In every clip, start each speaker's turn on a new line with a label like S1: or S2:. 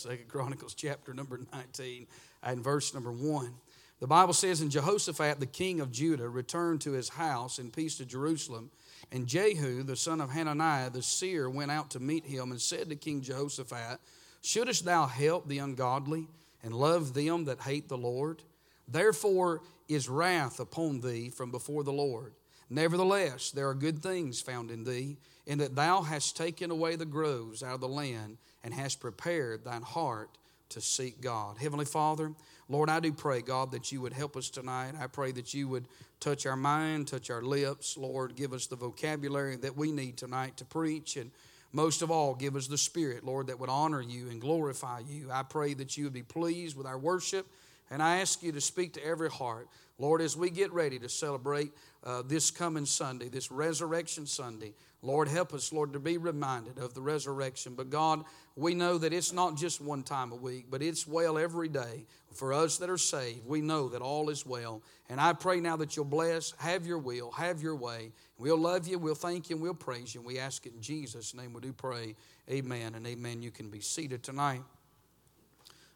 S1: Second Chronicles chapter number 19 and verse number 1. The Bible says, And Jehoshaphat, the king of Judah, returned to his house in peace to Jerusalem. And Jehu, the son of Hananiah, the seer, went out to meet him and said to King Jehoshaphat, Shouldest thou help the ungodly and love them that hate the Lord? Therefore is wrath upon thee from before the Lord. Nevertheless, there are good things found in thee, in that thou hast taken away the groves out of the land and hast prepared thine heart to seek God. Heavenly Father, Lord, I do pray, God, that you would help us tonight. I pray that you would touch our mind, touch our lips. Lord, give us the vocabulary that we need tonight to preach. And most of all, give us the Spirit, Lord, that would honor you and glorify you. I pray that you would be pleased with our worship. And I ask you to speak to every heart. Lord, as we get ready to celebrate uh, this coming Sunday, this Resurrection Sunday, Lord, help us, Lord, to be reminded of the resurrection. But God, we know that it's not just one time a week, but it's well every day. For us that are saved, we know that all is well. And I pray now that you'll bless, have your will, have your way. We'll love you, we'll thank you, and we'll praise you. And we ask it in Jesus' name. We do pray. Amen and amen. You can be seated tonight.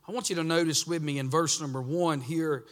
S1: I want you to notice with me in verse number one here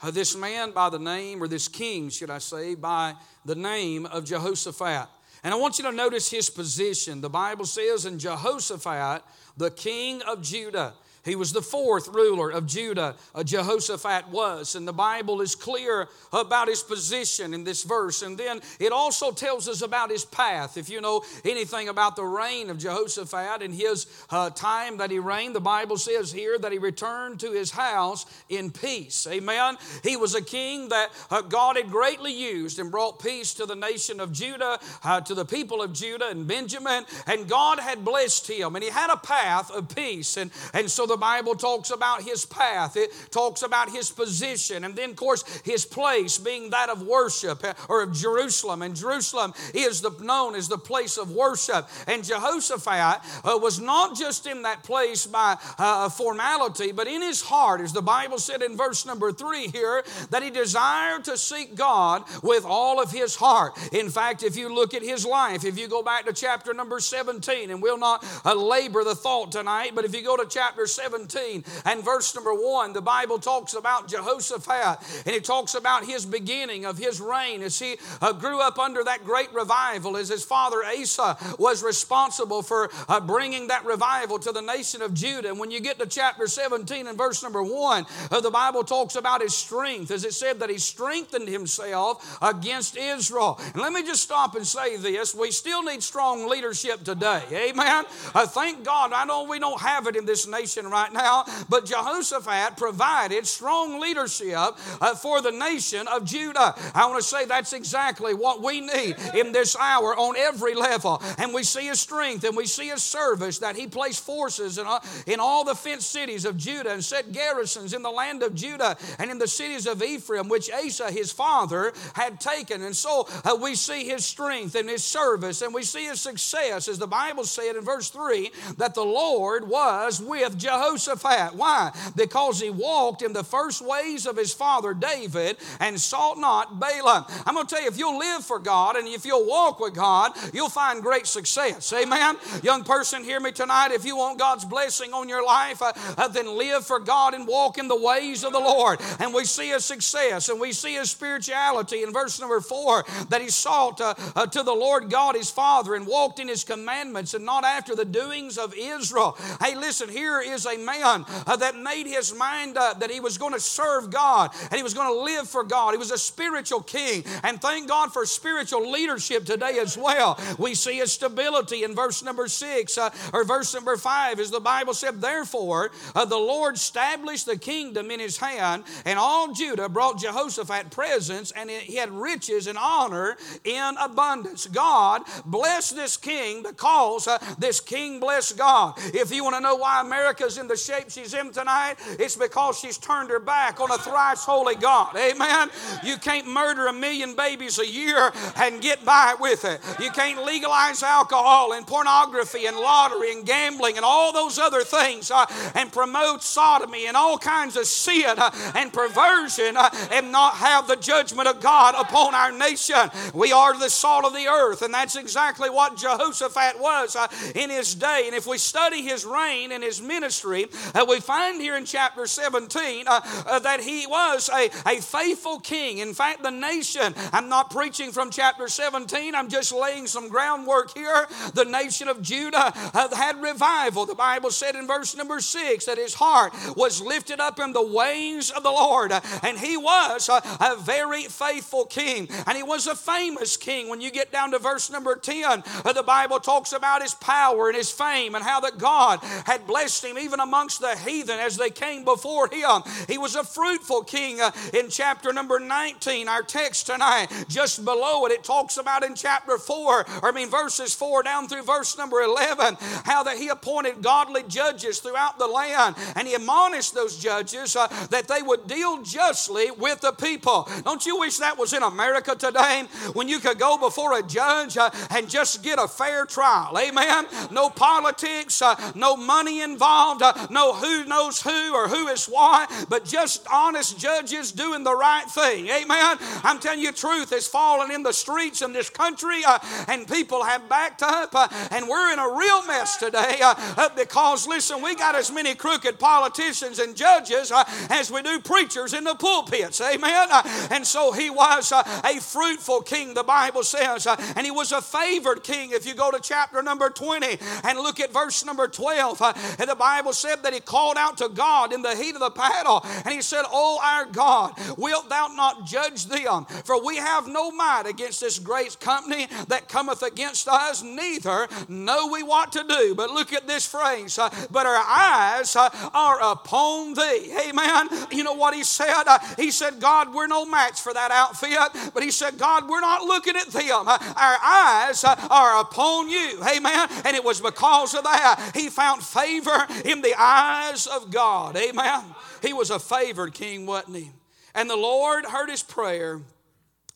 S1: uh, this man by the name, or this king, should I say, by the name of Jehoshaphat. And I want you to notice his position. The Bible says, in Jehoshaphat, the king of Judah. He was the fourth ruler of Judah, uh, Jehoshaphat was. And the Bible is clear about his position in this verse. And then it also tells us about his path. If you know anything about the reign of Jehoshaphat and his uh, time that he reigned, the Bible says here that he returned to his house in peace. Amen. He was a king that uh, God had greatly used and brought peace to the nation of Judah, uh, to the people of Judah and Benjamin. And God had blessed him. And he had a path of peace. And, and so the Bible talks about his path, it talks about his position, and then, of course, his place being that of worship eh, or of Jerusalem. And Jerusalem is the, known as the place of worship. And Jehoshaphat uh, was not just in that place by uh, formality, but in his heart, as the Bible said in verse number three here, that he desired to seek God with all of his heart. In fact, if you look at his life, if you go back to chapter number 17, and we'll not uh, labor the thought tonight, but if you go to chapter 17 and verse number 1, the Bible talks about Jehoshaphat and it talks about his beginning of his reign as he uh, grew up under that great revival, as his father Asa was responsible for uh, bringing that revival to the nation of Judah. And when you get to chapter 17 and verse number 1, uh, the Bible talks about his strength, as it said that he strengthened himself against Israel. And let me just stop and say this we still need strong leadership today. Amen. Uh, thank God. I know we don't have it in this nation right now, but Jehoshaphat provided strong leadership uh, for the nation of Judah. I want to say that's exactly what we need in this hour on every level. And we see his strength and we see his service that he placed forces in, uh, in all the fenced cities of Judah and set garrisons in the land of Judah and in the cities of Ephraim, which Asa, his father, had taken. And so uh, we see his strength and his service and we see his success, as the Bible said in verse 3, that the Lord was with Jehoshaphat. Jehoshaphat. Why? Because he walked in the first ways of his father David and sought not Baalim. I'm going to tell you, if you'll live for God and if you'll walk with God, you'll find great success. Amen. Young person, hear me tonight. If you want God's blessing on your life, uh, uh, then live for God and walk in the ways of the Lord. And we see his success and we see his spirituality in verse number four that he sought uh, uh, to the Lord God his Father and walked in his commandments and not after the doings of Israel. Hey, listen, here is a man uh, that made his mind up that he was going to serve God and he was going to live for God. He was a spiritual king. And thank God for spiritual leadership today as well. We see his stability in verse number six uh, or verse number five, as the Bible said, Therefore, uh, the Lord established the kingdom in his hand, and all Judah brought Jehoshaphat presents, and he had riches and honor in abundance. God bless this king because uh, this king blessed God. If you want to know why America's in the shape she's in tonight, it's because she's turned her back on a thrice holy God. Amen. You can't murder a million babies a year and get by with it. You can't legalize alcohol and pornography and lottery and gambling and all those other things uh, and promote sodomy and all kinds of sin uh, and perversion uh, and not have the judgment of God upon our nation. We are the salt of the earth, and that's exactly what Jehoshaphat was uh, in his day. And if we study his reign and his ministry, history, uh, we find here in chapter 17 uh, uh, that he was a, a faithful king. In fact, the nation, I'm not preaching from chapter 17, I'm just laying some groundwork here. The nation of Judah uh, had revival. The Bible said in verse number 6 that his heart was lifted up in the ways of the Lord, and he was a, a very faithful king, and he was a famous king. When you get down to verse number 10, uh, the Bible talks about his power and his fame and how that God had blessed him even amongst the heathen as they came before him. He was a fruitful king uh, in chapter number 19. Our text tonight, just below it, it talks about in chapter 4, or I mean verses 4 down through verse number 11, how that he appointed godly judges throughout the land and he admonished those judges uh, that they would deal justly with the people. Don't you wish that was in America today when you could go before a judge uh, and just get a fair trial? Amen. No politics, uh, no money involved, uh, no who knows who or who is what, but just honest judges doing the right thing. Amen. I'm telling you, truth has fallen in the streets in this country, uh, and people have backed up, uh, and we're in a real mess today uh, because, listen, we got as many crooked politicians and judges as we do preachers in the pulpits. Amen. and so he was a fruitful king, the Bible says, and he was a favored king. If you go to chapter number 20 and look at verse number 12, and the Bible said that he called out to God in the heat of the battle, and he said, Oh, our God, wilt thou not judge them? For we have no might against this great company that cometh against us, neither know we what to do. But look at this phrase, uh, but our eyes uh, are upon thee. Amen. You know what he said? Uh, he said, God, we're no match for that outfit. But he said, God, we're not looking at them. Our eyes are upon you. Amen. And it was because of that he found favor in the eyes of God. Amen. He was a favored king, wasn't he? And the Lord heard his prayer,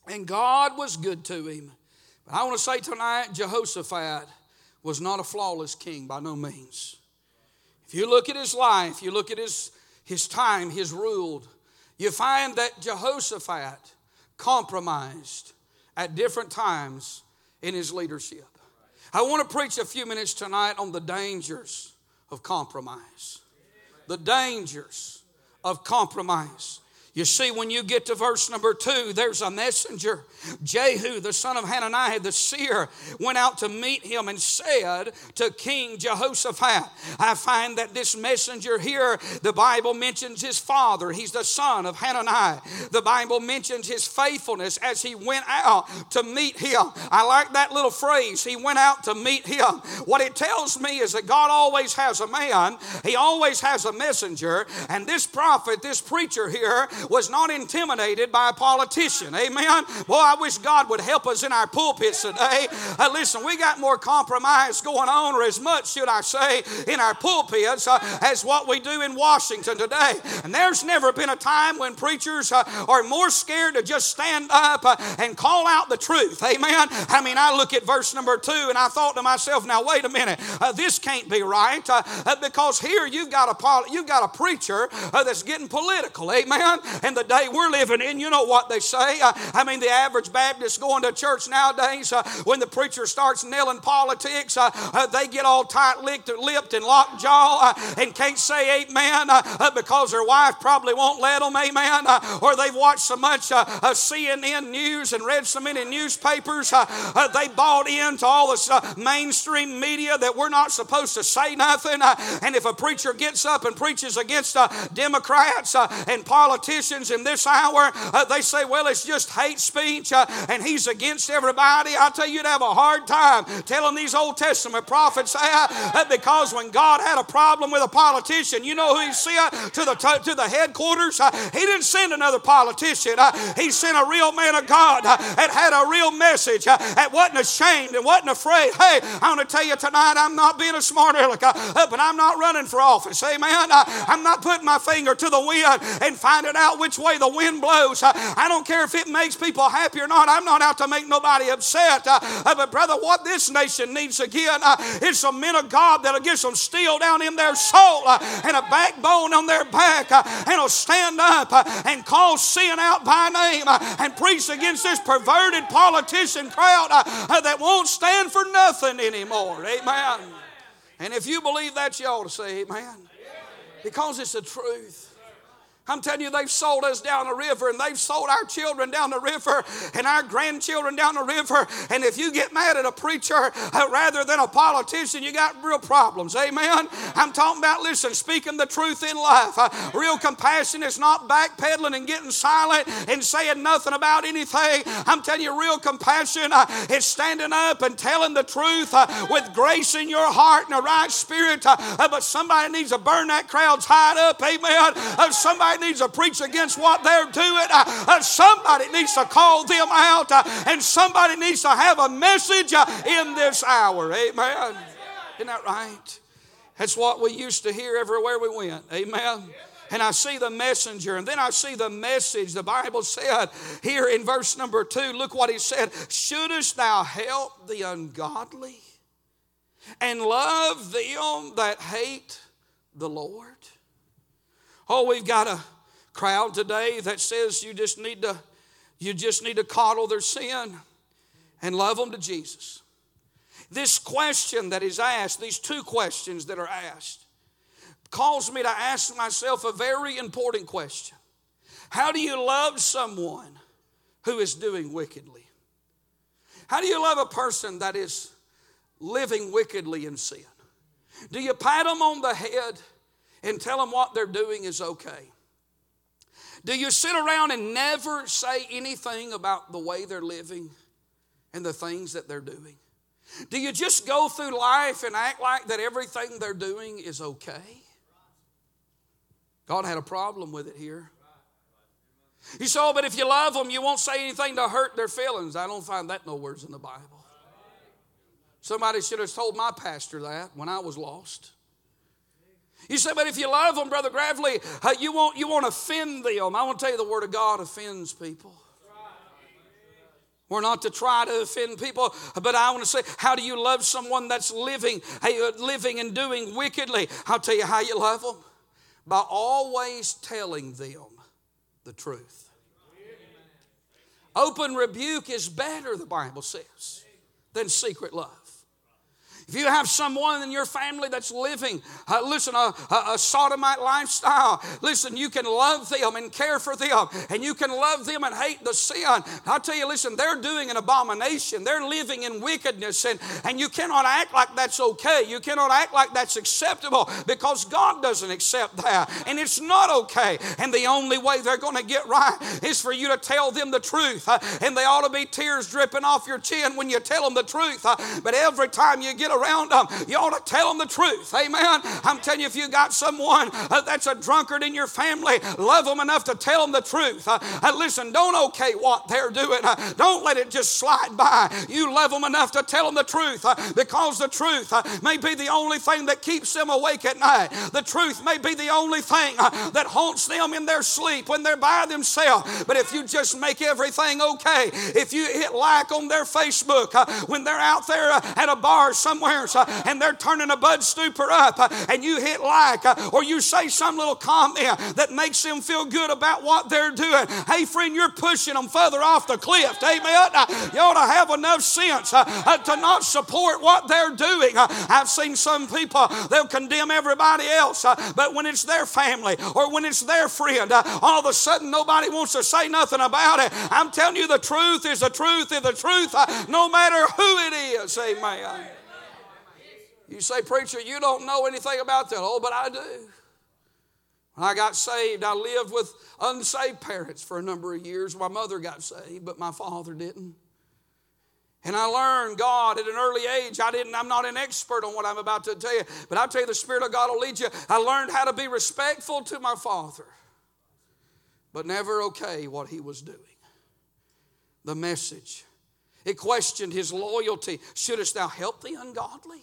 S1: and God was good to him. But I want to say tonight, Jehoshaphat was not a flawless king by no means. If you look at his life, you look at his, his time, his ruled, you find that Jehoshaphat compromised at different times in his leadership. I want to preach a few minutes tonight on the dangers of compromise. The dangers of compromise. You see, when you get to verse number two, there's a messenger. Jehu, the son of Hananiah, the seer, went out to meet him and said to King Jehoshaphat, I find that this messenger here, the Bible mentions his father. He's the son of Hananiah. The Bible mentions his faithfulness as he went out to meet him. I like that little phrase. He went out to meet him. What it tells me is that God always has a man, he always has a messenger, and this prophet, this preacher here, was not intimidated by a politician. Amen. Boy, I wish God would help us in our pulpits today. Uh, listen, we got more compromise going on, or as much, should I say, in our pulpits uh, as what we do in Washington today. And there's never been a time when preachers uh, are more scared to just stand up uh, and call out the truth. Amen. I mean, I look at verse number two and I thought to myself, now wait a minute, uh, this can't be right uh, because here you've got a you've got a preacher that's getting political. Amen and the day we're living in, you know what they say. Uh, I mean, the average Baptist going to church nowadays, uh, when the preacher starts nailing politics, uh, uh they get all tight lipped and locked jaw uh, and can't say amen uh, because their wife probably won't let them, amen. or they've watched so much CNN news and read so many newspapers, they bought into all this mainstream media that we're not supposed to say nothing. and if a preacher gets up and preaches against Democrats and politicians, Christians in this hour, uh, they say, well, it's just hate speech uh, and he's against everybody. I tell you, you'd have a hard time telling these Old Testament prophets uh, because when God had a problem with a politician, you know who he sent to the, to, the headquarters? Uh, he didn't send another politician, uh, he sent a real man of God uh, that had a real message, that wasn't ashamed and wasn't afraid. Hey, I want to tell you tonight, I'm not being a smart aleck, but I'm not running for office. Amen. I'm not putting my finger to the wind and finding out which way the wind blows. Uh, I don't care if it makes people happy or not. I'm not out to make nobody upset. Uh, uh but, brother, what this nation needs again uh, is some men of God that'll get some steel down in their soul uh, and a backbone on their back uh, and will stand up and call sin out by name and preach against this perverted politician crowd that won't stand for nothing anymore. Amen. And if you believe that, you ought to say amen. Because it's the truth. I'm telling you, they've sold us down the river and they've sold our children down the river and our grandchildren down the river. And if you get mad at a preacher uh, rather than a politician, you got real problems. Amen. I'm talking about, listen, speaking the truth in life. Uh, real compassion is not backpedaling and getting silent and saying nothing about anything. I'm telling you, real compassion uh, is standing up and telling the truth uh, with grace in your heart and a right spirit. Uh, uh, but somebody needs to burn that crowd's hide up. Amen. somebody Somebody needs to preach against what they're doing. Uh, uh, somebody needs to call them out. Uh, and somebody needs to have a message uh, in this hour. Amen. Isn't that right? That's what we used to hear everywhere we went. Amen and I see the messenger, and then I see the message. The Bible said here in verse number two, look what he said Shouldest thou help the ungodly and love them that hate the Lord? Oh, we've got a crowd today that says you just need to you just need to coddle their sin and love them to Jesus. This question that is asked, these two questions that are asked, calls me to ask myself a very important question. How do you love someone who is doing wickedly? How do you love a person that is living wickedly in sin? Do you pat them on the head and tell them what they're doing is okay? Do you sit around and never say anything about the way they're living and the things that they're doing? Do you just go through life and act like that everything they're doing is okay? God had a problem with it here. You say, oh, but if you love them, you won't say anything to hurt their feelings. I don't find that nowhere in the Bible. Somebody should have told my pastor that when I was lost. You say, but if you love them, Brother Gravely, you, won't, you won't offend them. I want to tell you the Word of God offends people. We're not to try to offend people, but I want to say, how do you love someone that's living, uh, living and doing wickedly? I'll tell you how you love them by always telling them the truth. Open rebuke is better, the Bible says, than secret love. If you have someone in your family that's living, uh, listen, a, a, a, sodomite lifestyle, listen, you can love them and care for them, and you can love them and hate the sin. I'll tell you, listen, they're doing an abomination. They're living in wickedness, and, and you cannot act like that's okay. You cannot act like that's acceptable because God doesn't accept that, and it's not okay. And the only way they're going to get right is for you to tell them the truth, uh, and they ought to be tears dripping off your chin when you tell them the truth. Uh, but every time you get around them, you ought to tell them the truth. Amen. I'm telling you, if you got someone uh, that's a drunkard in your family, love them enough to tell them the truth. Uh, uh listen, don't okay what they're doing. Don't let it just slide by. You love them enough to tell them the truth because the truth may be the only thing that keeps them awake at night. The truth may be the only thing that haunts them in their sleep when they're by themselves. But if you just make everything okay, if you hit like on their Facebook when they're out there at a bar somewhere, somewheres uh, and they're turning a Bud Stupor up uh, and you hit like uh, or you say some little comment that makes them feel good about what they're doing. Hey, friend, you're pushing them further off the cliff. Amen. You ought to have enough sense to not support what they're doing. I've seen some people, they'll condemn everybody else, but when it's their family or when it's their friend, all of a sudden nobody wants to say nothing about it. I'm telling you, the truth is the truth is the truth, no matter who it is. Amen. You say, Preacher, you don't know anything about that. Oh, but I do. When I got saved, I lived with unsaved parents for a number of years. My mother got saved, but my father didn't. And I learned God at an early age. I didn't, I'm not an expert on what I'm about to tell you, but I'll tell you the Spirit of God will lead you. I learned how to be respectful to my father, but never okay what he was doing. The message. It questioned his loyalty. Shouldest thou help the ungodly?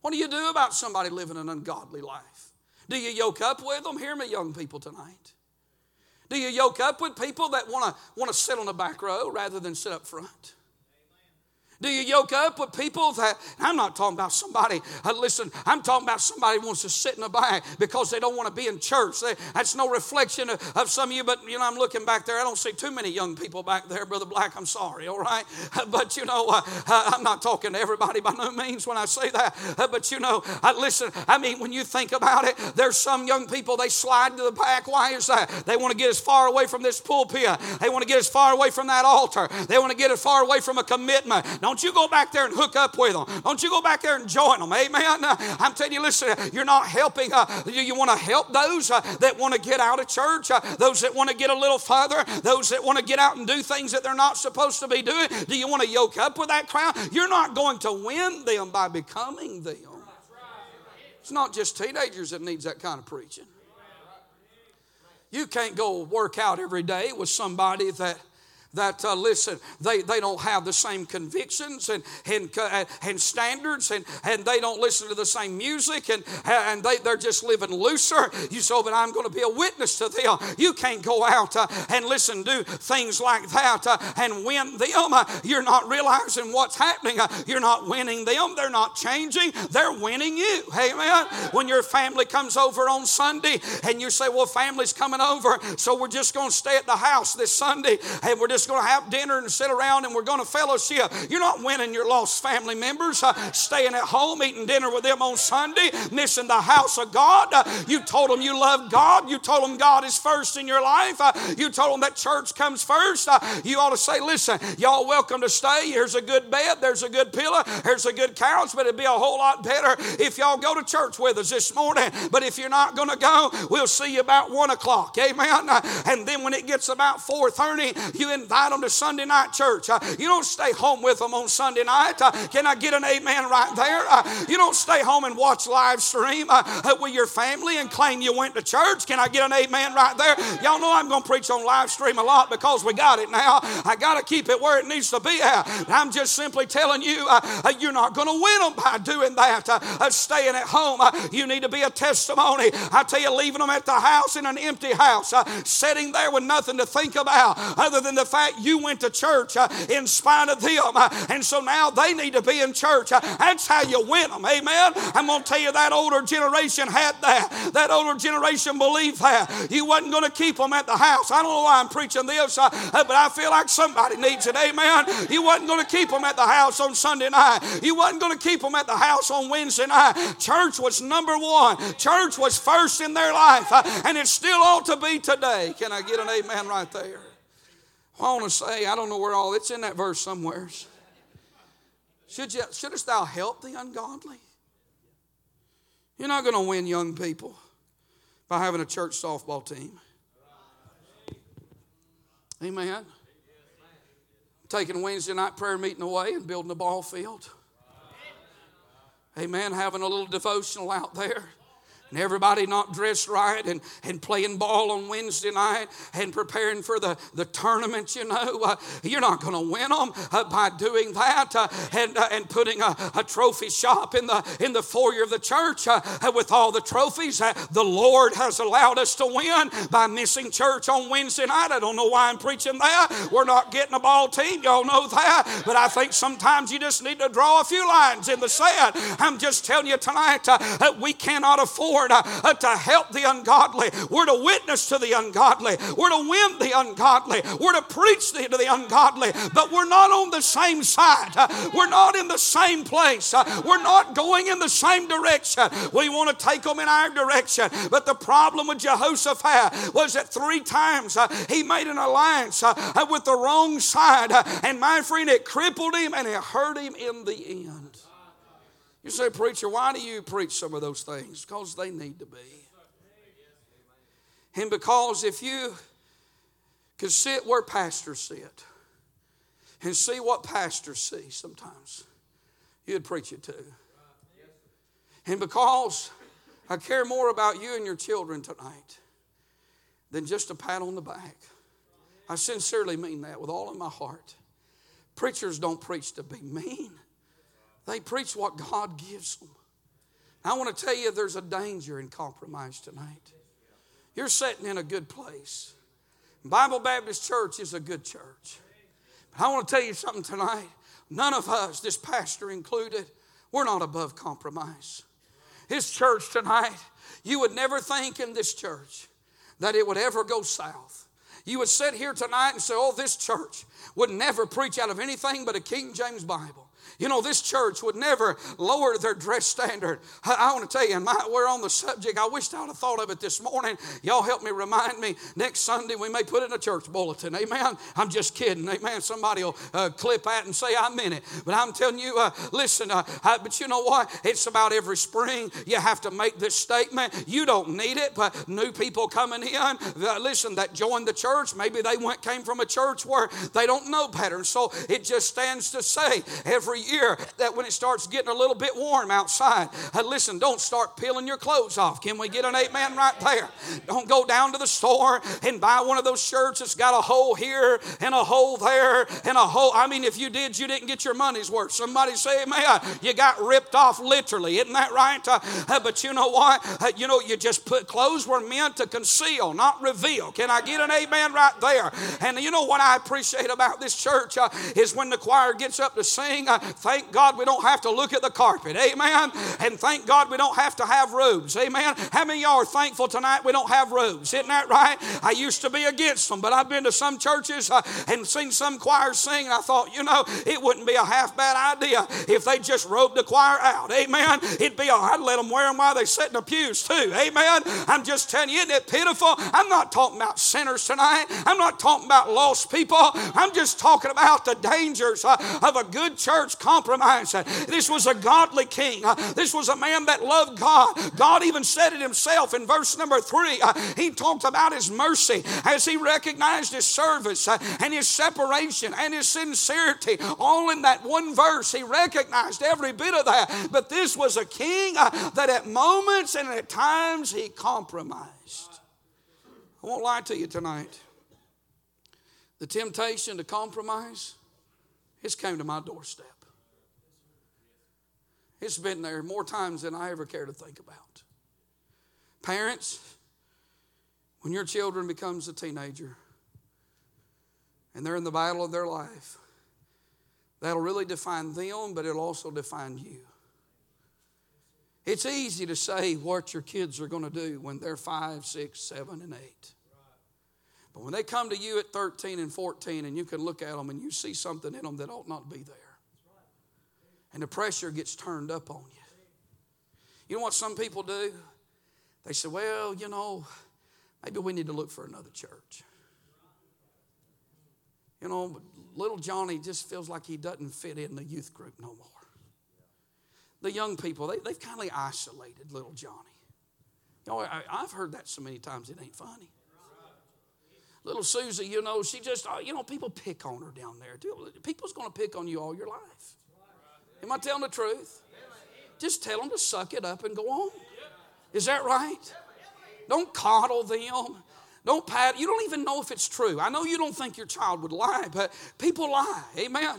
S1: What do you do about somebody living an ungodly life? Do you yoke up with them? Hear me, young people, tonight. Do you yoke up with people that want to want to sit on the back row rather than sit up front? Do you yoke up with people that, I'm not talking about somebody, uh, listen, I'm talking about somebody who wants to sit in the back because they don't want to be in church. They, that's no reflection of, of, some of you, but you know, I'm looking back there. I don't see too many young people back there, Brother Black. I'm sorry, all right? but you know, uh, uh, I'm not talking to everybody by no means when I say that. Uh, but you know, listen, I mean, when you think about it, there's some young people, they slide to the back. Why is that? They want to get as far away from this pulpit, they want to get as far away from that altar, they want to get as far away from a commitment. Don't you go back there and hook up with them. Don't you go back there and join them. Amen. Uh, I'm telling you, listen, you're not helping. Uh, you, want to help those uh, that want to get out of church, those that want to get a little further, those that want to get out and do things that they're not supposed to be doing. Do you want to yoke up with that crowd? You're not going to win them by becoming them. It's not just teenagers that needs that kind of preaching. You can't go work out every day with somebody that that uh, listen they, they don't have the same convictions and, and, uh, and standards and, and they don't listen to the same music and, and they, they're just living looser. You so but i'm going to be a witness to them. You can't go out uh, and listen do things like that uh, and win them. Uh, you're not realizing what's happening. Uh, you're not winning them. They're not changing. They're winning you. Amen. When your family comes over on sunday and you say well family's coming over so we're just going to stay at the house this sunday and we're just just going to have dinner and sit around and we're going to fellowship. You're not winning your lost family members, uh, staying at home, eating dinner with them on Sunday, missing the house of God. Uh, you told them you love God. You told them God is first in your life. Uh, you told them that church comes first. You ought to say, listen, y'all welcome to stay. Here's a good bed. There's a good pillow. Here's a good couch. But it'd be a whole lot better if y'all go to church with us this morning. But if you're not going to go, we'll see you about 1 o'clock. Amen. Uh, and then when it gets about 4.30, you invite invite them to Sunday night church. Uh, you don't stay home with them on Sunday night. Uh, can I get an amen right there? Uh, you don't stay home and watch live stream uh, uh, with your family and claim you went to church. Can I get an amen right there? Y'all know I'm going to preach on live stream a lot because we got it now. I got to keep it where it needs to be at. I'm just simply telling you, uh, you're not going to win them by doing that. staying at home, you need to be a testimony. I tell you, leaving them at the house in an empty house, sitting there with nothing to think about other than the fact fact you went to church uh, in spite of them. Uh, and so now they need to be in church. Uh, that's how you win them. Amen. I'm going to tell you that older generation had that. That older generation believed that. You wasn't going to keep them at the house. I don't know why I'm preaching this, but I feel like somebody needs it. Amen. You wasn't going to keep them at the house on Sunday night. You wasn't going to keep them at the house on Wednesday night. Church was number one. Church was first in their life, and it still ought to be today. Can I get an amen right there? I want to say, I don't know where all it's in that verse somewhere. Should you, shouldst thou help the ungodly? You're not going to win young people by having a church softball team. Amen. Taking Wednesday night prayer meeting away and building a ball field. Amen. Having a little devotional out there and everybody not dressed right and, and playing ball on Wednesday night and preparing for the, the tournament, you know, uh, you're not going to win them uh, by doing that uh, and, uh, and putting a, a, trophy shop in the, in the foyer of the church uh, uh, with all the trophies the Lord has allowed us to win by missing church on Wednesday night. I don't know why I'm preaching that. We're not getting a ball team, y'all know that. But I think sometimes you just need to draw a few lines in the sand. I'm just telling you tonight, that we cannot afford Uh, uh, to help the ungodly. We're to witness to the ungodly. We're to win the ungodly. We're to preach to the ungodly. But we're not on the same side. Uh, we're not in the same place. Uh, we're not going in the same direction. We want to take them in our direction. But the problem with Jehoshaphat was that three times uh, he made an alliance uh, with the wrong side. and my friend, it crippled him and it hurt him in the end. You say, Preacher, why do you preach some of those things? Because they need to be. And because if you could sit where pastors sit and see what pastors see sometimes, you'd preach it too. And because I care more about you and your children tonight than just a pat on the back. I sincerely mean that with all of my heart. Preachers don't preach to be mean. They preach what God gives them. I want to tell you there's a danger in compromise tonight. You're sitting in a good place. Bible Baptist Church is a good church. But I want to tell you something tonight. none of us, this pastor included, we're not above compromise. His church tonight, you would never think in this church that it would ever go south. You would sit here tonight and say, Oh, this church would never preach out of anything but a King James Bible. You know, this church would never lower their dress standard. I, I want to tell you, my, we're on the subject. I wished I would have thought of it this morning. Y'all help me remind me. Next Sunday, we may put in a church bulletin. Amen. I'm just kidding. Amen. Somebody will uh, clip that and say, I meant it. But I'm telling you, uh, listen, uh, I, but you know what? It's about every spring. You have to make this statement. You don't need it, but new people coming in, listen, that joined the church, maybe they went came from a church where they don't know better. So it just stands to say every year that when it starts getting a little bit warm outside, uh, listen, don't start peeling your clothes off. Can we get an amen right there? Don't go down to the store and buy one of those shirts that's got a hole here and a hole there and a hole. I mean, if you did, you didn't get your money's worth. Somebody say, amen. You got ripped off literally. Isn't that right? Uh, uh, but you know what? Uh, you know, you just put clothes were meant to conceal, not reveal. Can I get an amen right there? And you know what I appreciate about this church uh, is when the choir gets up to sing, uh, thank God we don't have to look at the carpet. Amen. And thank God we don't have to have robes. Amen. How many y'all are thankful tonight we don't have robes? Isn't that right? I used to be against them, but I've been to some churches uh, and seen some choirs sing, and I thought, you know, it wouldn't be a half bad idea if they just robed the choir out. Amen. It'd be right. Let them wear them while they sit in the pews, too. Amen. I'm just telling you, isn't it pitiful? I'm not talking about sinners tonight. I'm not talking about lost people. I'm just talking about the dangers uh, of a good church compromise. This was a godly king. This was a man that loved God. God even said it himself in verse number three. He talked about his mercy as he recognized his service and his separation and his sincerity. All in that one verse, he recognized every bit of that. But this was a king that at moments and at times he compromised. I won't lie to you tonight. The temptation to compromise, has came to my doorstep. It's been there more times than I ever care to think about. Parents, when your children becomes a teenager and they're in the battle of their life, that'll really define them, but it'll also define you. It's easy to say what your kids are going to do when they're five, six, seven, and eight. But when they come to you at 13 and 14 and you can look at them and you see something in them that ought not be there, and the pressure gets turned up on you. You know what some people do? They say, well, you know, maybe we need to look for another church. You know, little Johnny just feels like he doesn't fit in the youth group no more. The young people, they, they've kind of isolated little Johnny. You know, I, I've heard that so many times it ain't funny. Little Susie, you know, she just, uh, you know, people pick on her down there. People's going to pick on you all your life. Am I telling the truth? Just tell them to suck it up and go on. Is that right? Don't coddle them. Don't pat. You don't even know if it's true. I know you don't think your child would lie, but people lie. Amen.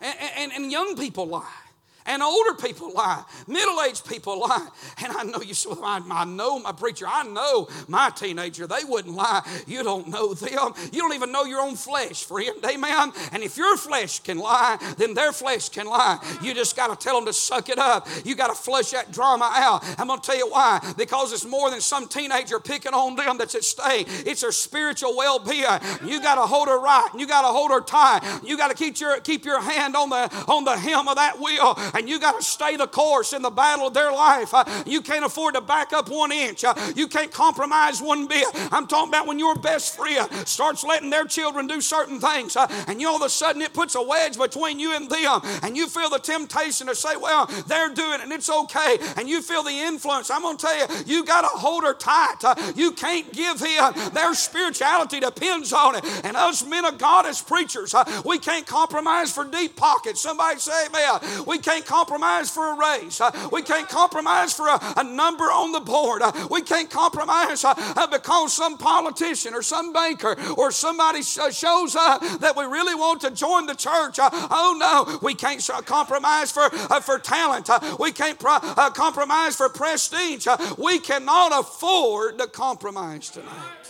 S1: And, and, and young people lie and older people lie, middle aged people lie. And I know you say, well, I, I know my preacher, I know my teenager, they wouldn't lie. You don't know them. You don't even know your own flesh, friend. Amen. And if your flesh can lie, then their flesh can lie. You just got to tell them to suck it up. You got to flush that drama out. I'm going to tell you why. Because it's more than some teenager picking on them that's at stake, it's their spiritual well being. You got to hold her right. You got to hold her tight. You got to keep your, keep your hand on the, on the hem of that wheel and you got to stay the course in the battle of their life. Uh, you can't afford to back up one inch. Uh, you can't compromise one bit. I'm talking about when your best friend starts letting their children do certain things, uh, and you all of a sudden it puts a wedge between you and them, and you feel the temptation to say, Well, they're doing it and it's okay, and you feel the influence. I'm going to tell you, you got to hold her tight. You can't give in. Their spirituality depends on it. And us men of God as preachers, we can't compromise for deep pockets. Somebody say, Man, we can't compromise for a raise. Uh, we can't compromise for a, a number on the board. Uh, we can't compromise uh, uh because some politician or some banker or somebody uh, shows up that we really want to join the church. Uh, oh no, we can't compromise for, for talent. We can't compromise for prestige. We cannot afford to compromise tonight.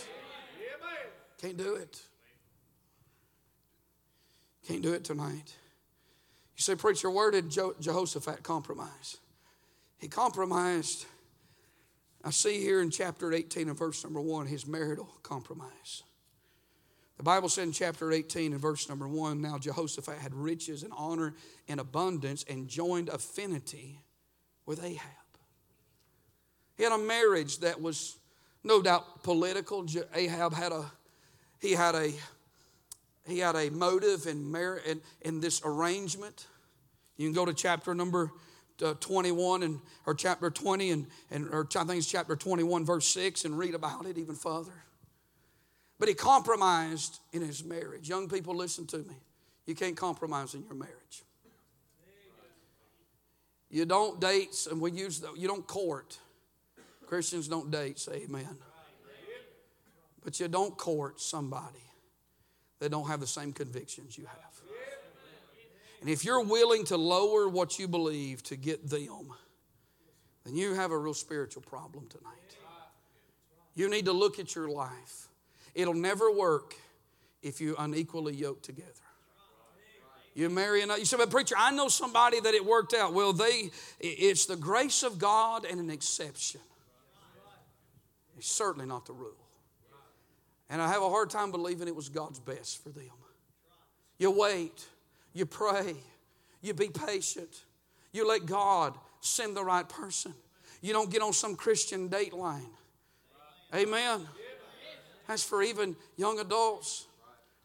S1: Can't do it. Can't do it tonight. You say, Preacher, where did Jehoshaphat compromise? He compromised. I see here in chapter 18 and verse number 1 his marital compromise. The Bible said in chapter 18 and verse number 1 now Jehoshaphat had riches and honor and abundance and joined affinity with Ahab. He had a marriage that was no doubt political. Ahab had a he had a he had a motive in, mar- in, in this arrangement. You can go to chapter number uh, 21 and or chapter 20 and, and or I think it's chapter 21 verse 6 and read about it even further. But he compromised in his marriage. Young people, listen to me. You can't compromise in your marriage. You don't date, and we use the, you don't court. Christians don't date, say amen. But you don't court somebody that don't have the same convictions you have. And if you're willing to lower what you believe to get them, then you have a real spiritual problem tonight. You need to look at your life. It'll never work if you unequally yoke together. You marry another. You say, but preacher, I know somebody that it worked out. Well, they it's the grace of God and an exception. It's certainly not the rule. And I have a hard time believing it was God's best for them. You wait, you pray, you be patient, you let God send the right person. You don't get on some Christian date line. Amen. That's for even young adults.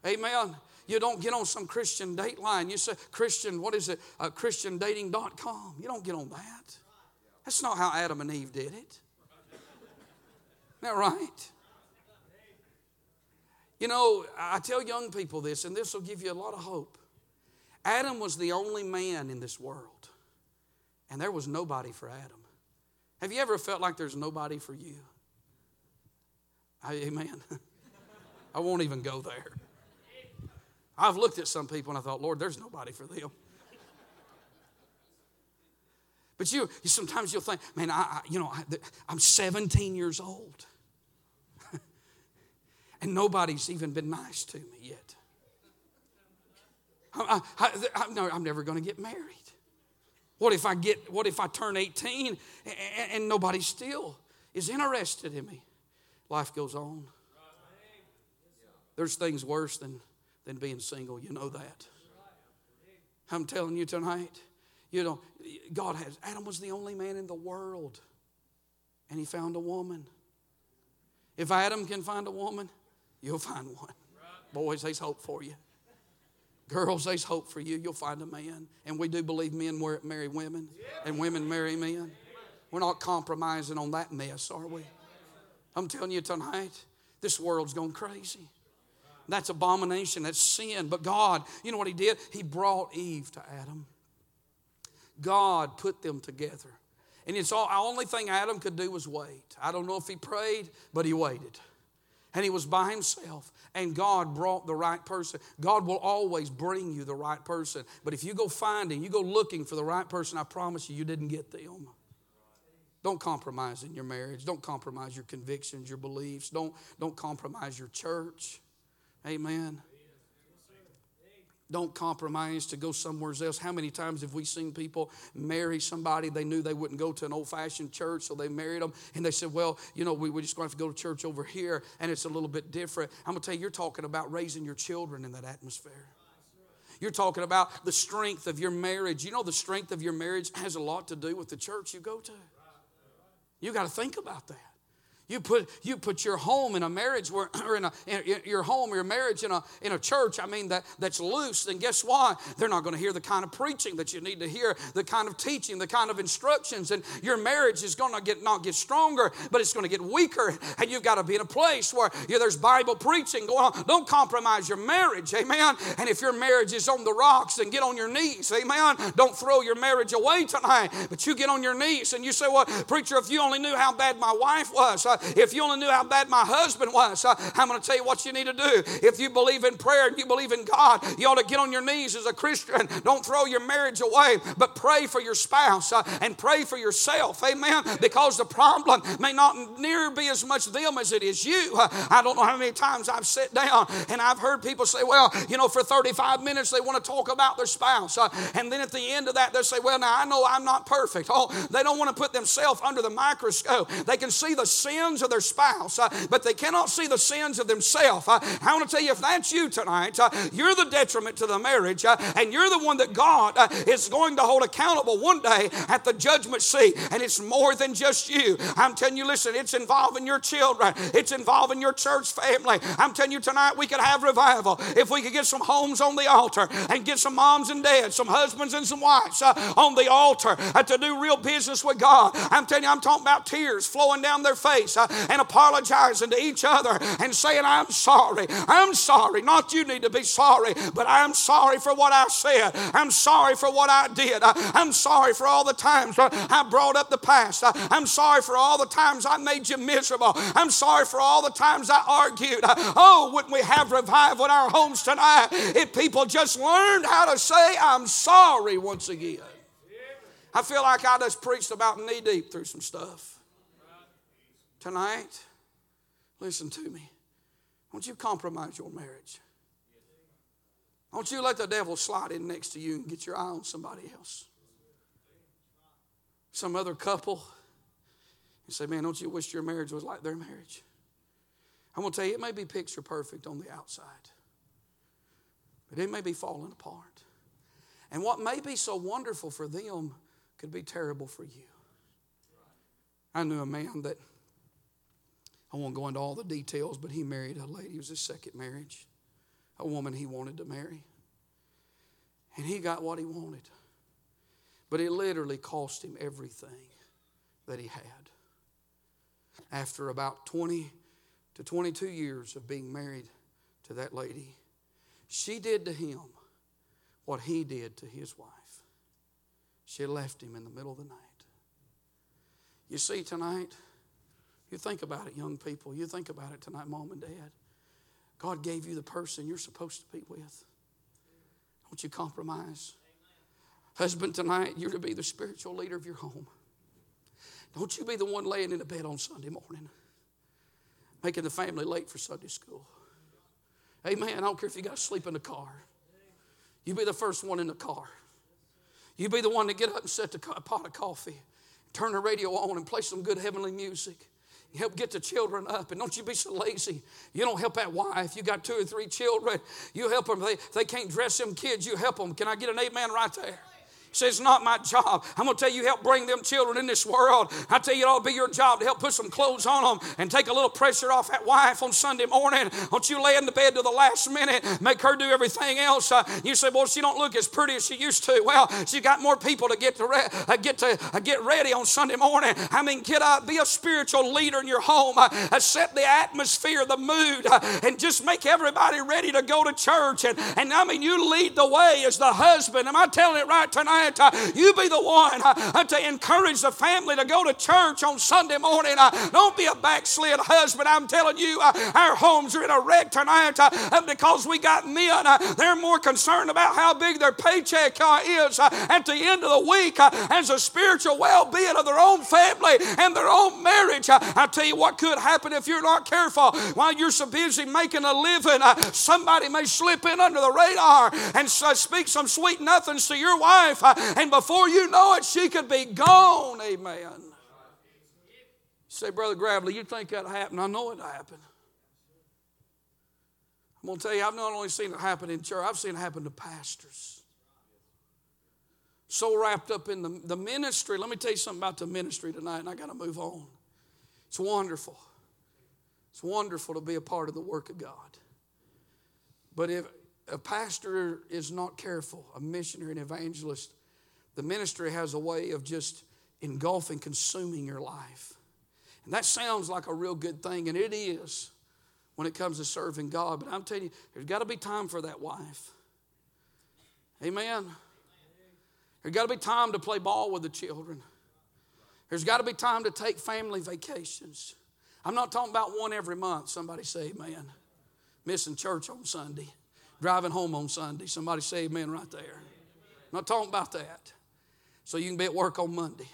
S1: Amen. You don't get on some Christian date line. You say, Christian, what is it? Uh, ChristianDating.com. You don't get on that. That's not how Adam and Eve did it. Isn't that right? You know, I tell young people this, and this will give you a lot of hope. Adam was the only man in this world, and there was nobody for Adam. Have you ever felt like there's nobody for you? I, Amen. I won't even go there. I've looked at some people and I thought, Lord, there's nobody for them. But you, you sometimes you'll think, man, I, I you know, I, I'm 17 years old, and nobody's even been nice to me yet. I, I, I, no, I'm never going to get married. What if I get? What if I turn 18 and, and nobody still is interested in me? Life goes on. There's things worse than, than being single. You know that. I'm telling you tonight, you know, God has, Adam was the only man in the world, and he found a woman. If Adam can find a woman, you'll find one. Boys, there's hope for you. Girls, there's hope for you. You'll find a man. And we do believe men marry women, and women marry men. We're not compromising on that mess, are we? I'm telling you tonight, this world's going crazy. That's abomination, that's sin. But God, you know what He did? He brought Eve to Adam. God put them together. And it's all, the only thing Adam could do was wait. I don't know if he prayed, but he waited. And he was by himself. And God brought the right person. God will always bring you the right person. But if you go finding, you go looking for the right person, I promise you, you didn't get them. Don't compromise in your marriage. Don't compromise your convictions, your beliefs. Don't, don't compromise your church. Amen. Don't compromise to go somewhere else. How many times have we seen people marry somebody they knew they wouldn't go to an old fashioned church, so they married them, and they said, Well, you know, we, we're just going to have to go to church over here, and it's a little bit different. I'm going to tell you, you're talking about raising your children in that atmosphere. You're talking about the strength of your marriage. You know, the strength of your marriage has a lot to do with the church you go to. You got to think about that. You put, you put your home in a marriage where, or in, a, in your home your marriage in a, in a church, I mean, that, that's loose, then guess what? They're not going to hear the kind of preaching that you need to hear, the kind of teaching, the kind of instructions, and your marriage is going to get not get stronger, but it's going to get weaker. And you've got to be in a place where there's Bible preaching going on. Don't compromise your marriage, amen. And if your marriage is on the rocks, then get on your knees, amen. Don't throw your marriage away tonight, but you get on your knees and you say, Well, preacher, if you only knew how bad my wife was, uh, if you only knew how bad my husband was, uh, I'm going to tell you what you need to do. If you believe in prayer and you believe in God, you ought to get on your knees as a Christian. Don't throw your marriage away, but pray for your spouse uh, and pray for yourself. Amen. Because the problem may not near be as much them as it is you. Uh, I don't know how many times I've sat down and I've heard people say, well, you know, for 35 minutes they want to talk about their spouse. and then at the end of that, they'll say, well, now I know I'm not perfect. Oh, they don't want to put themselves under the microscope. They can see the sins of their spouse, uh, but they cannot see the sins of themselves. Uh, I want to tell you, if that's you tonight, uh, you're the detriment to the marriage, uh, and you're the one that God uh, is going to hold accountable one day at the judgment seat. And it's more than just you. I'm telling you, listen, it's involving your children, it's involving your church family. I'm telling you tonight, we could have revival if we could get some homes on the altar and get some moms and dads, some husbands and some wives uh, on the altar to do real business with God. I'm telling you, I'm talking about tears flowing down their face Uh, and apologizing to each other and saying, I'm sorry. I'm sorry. Not you need to be sorry, but I'm sorry for what I said. I'm sorry for what I did. Uh, I'm sorry for all the times uh, I brought up the past. I'm sorry for all the times I made you miserable. I'm sorry for all the times I argued. Oh, wouldn't we have revival in our homes tonight if people just learned how to say, I'm sorry once again? I feel like I just preached about knee deep through some stuff. Tonight, listen to me. Don't you compromise your marriage. Don't you let the devil slide in next to you and get your eye on somebody else. Some other couple. And say, man, don't you wish your marriage was like their marriage? I'm going to tell you, it may be picture perfect on the outside, but it may be falling apart. And what may be so wonderful for them could be terrible for you. I knew a man that, I won't go into all the details, but he married a lady. It was his second marriage, a woman he wanted to marry. And he got what he wanted. But it literally cost him everything that he had. After about 20 to 22 years of being married to that lady, she did to him what he did to his wife. She left him in the middle of the night. You see, tonight, you think about it, young people. You think about it tonight, mom and dad. God gave you the person you're supposed to be with. Don't you compromise. Husband, tonight, you're to be the spiritual leader of your home. Don't you be the one laying in the bed on Sunday morning, making the family late for Sunday school. Amen. I don't care if you got to sleep in the car. You be the first one in the car. You be the one to get up and set the pot of coffee, turn the radio on, and play some good heavenly music. Help get the children up, and don't you be so lazy. You don't help that wife. You got two or three children. You help them. They, they can't dress them kids. You help them. Can I get an amen right there? Say, it's not my job. I'm going to tell you, help bring them children in this world. I tell you, it ought to be your job to help put some clothes on them and take a little pressure off that wife on Sunday morning. Don't you lay in the bed to the last minute, make her do everything else. Uh, you say, well, she don't look as pretty as she used to. Well, she got more people to get to re- uh, get to uh, get ready on Sunday morning. I mean, get up, be a spiritual leader in your home, uh, uh set the atmosphere, the mood, uh, and just make everybody ready to go to church. And, and I mean, you lead the way as the husband. Am I telling it right tonight? Uh, you be the one uh, to encourage the family to go to church on Sunday morning. Uh, don't be a backslid husband. I'm telling you, uh, our homes are in a wreck tonight uh, because we got men. Uh, they're more concerned about how big their paycheck is at the end of the week as a spiritual well being of their own family and their own marriage. I tell you what could happen if you're not careful. While you're so busy making a living, somebody may slip in under the radar and speak some sweet nothings to your wife and before you know it, she could be gone. Amen. say, Brother Gravely, you think that happened? I know it happened. I'm going to tell you, I've not only seen it happen in church, I've seen it happen to pastors. So wrapped up in the, the ministry. Let me tell you something about the ministry tonight, and I got to move on. It's wonderful. It's wonderful to be a part of the work of God. But if a pastor is not careful, a missionary, an evangelist, the ministry has a way of just engulfing, consuming your life. And that sounds like a real good thing, and it is when it comes to serving God. But I'm telling you, there's got to be time for that wife. Amen. There's got to be time to play ball with the children. There's got to be time to take family vacations. I'm not talking about one every month. Somebody say amen. Missing church on Sunday, driving home on Sunday. Somebody say amen right there. I'm not talking about that. So you can be at work on Monday.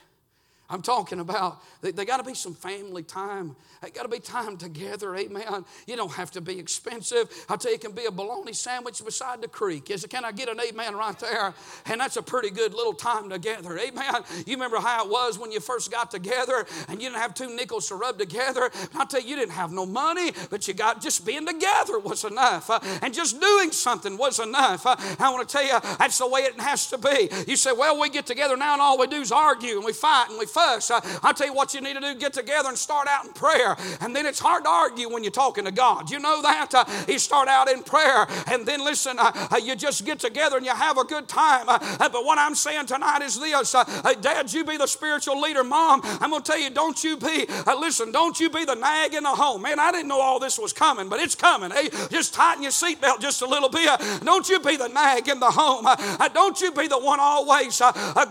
S1: I'm talking about they, they got to be some family time. They got to be time together. Amen. You don't have to be expensive. I tell you, it can be a bologna sandwich beside the creek. Is? Can I get an amen right there? And that's a pretty good little time together. Amen. You remember how it was when you first got together and you didn't have two nickels to rub together. I tell you, you didn't have no money, but you got just being together was enough, uh, and just doing something was enough. Uh, I want to tell you, that's the way it has to be. You say, well, we get together now and all we do is argue and we fight and we fuss. Uh, I'll tell you what you need to do get together and start out in prayer. And then it's hard to argue when you're talking to God. You know that? Uh, you start out in prayer, and then listen, uh, uh, you just get together and you have a good time. Uh, uh, but what I'm saying tonight is this uh, Dad, you be the spiritual leader. Mom, I'm going to tell you, don't you be, listen, don't you be the nag in the home. Man, I didn't know all this was coming, but it's coming. Hey, just tighten your seatbelt just a little bit. Don't you be the nag in the home. Don't you be the one always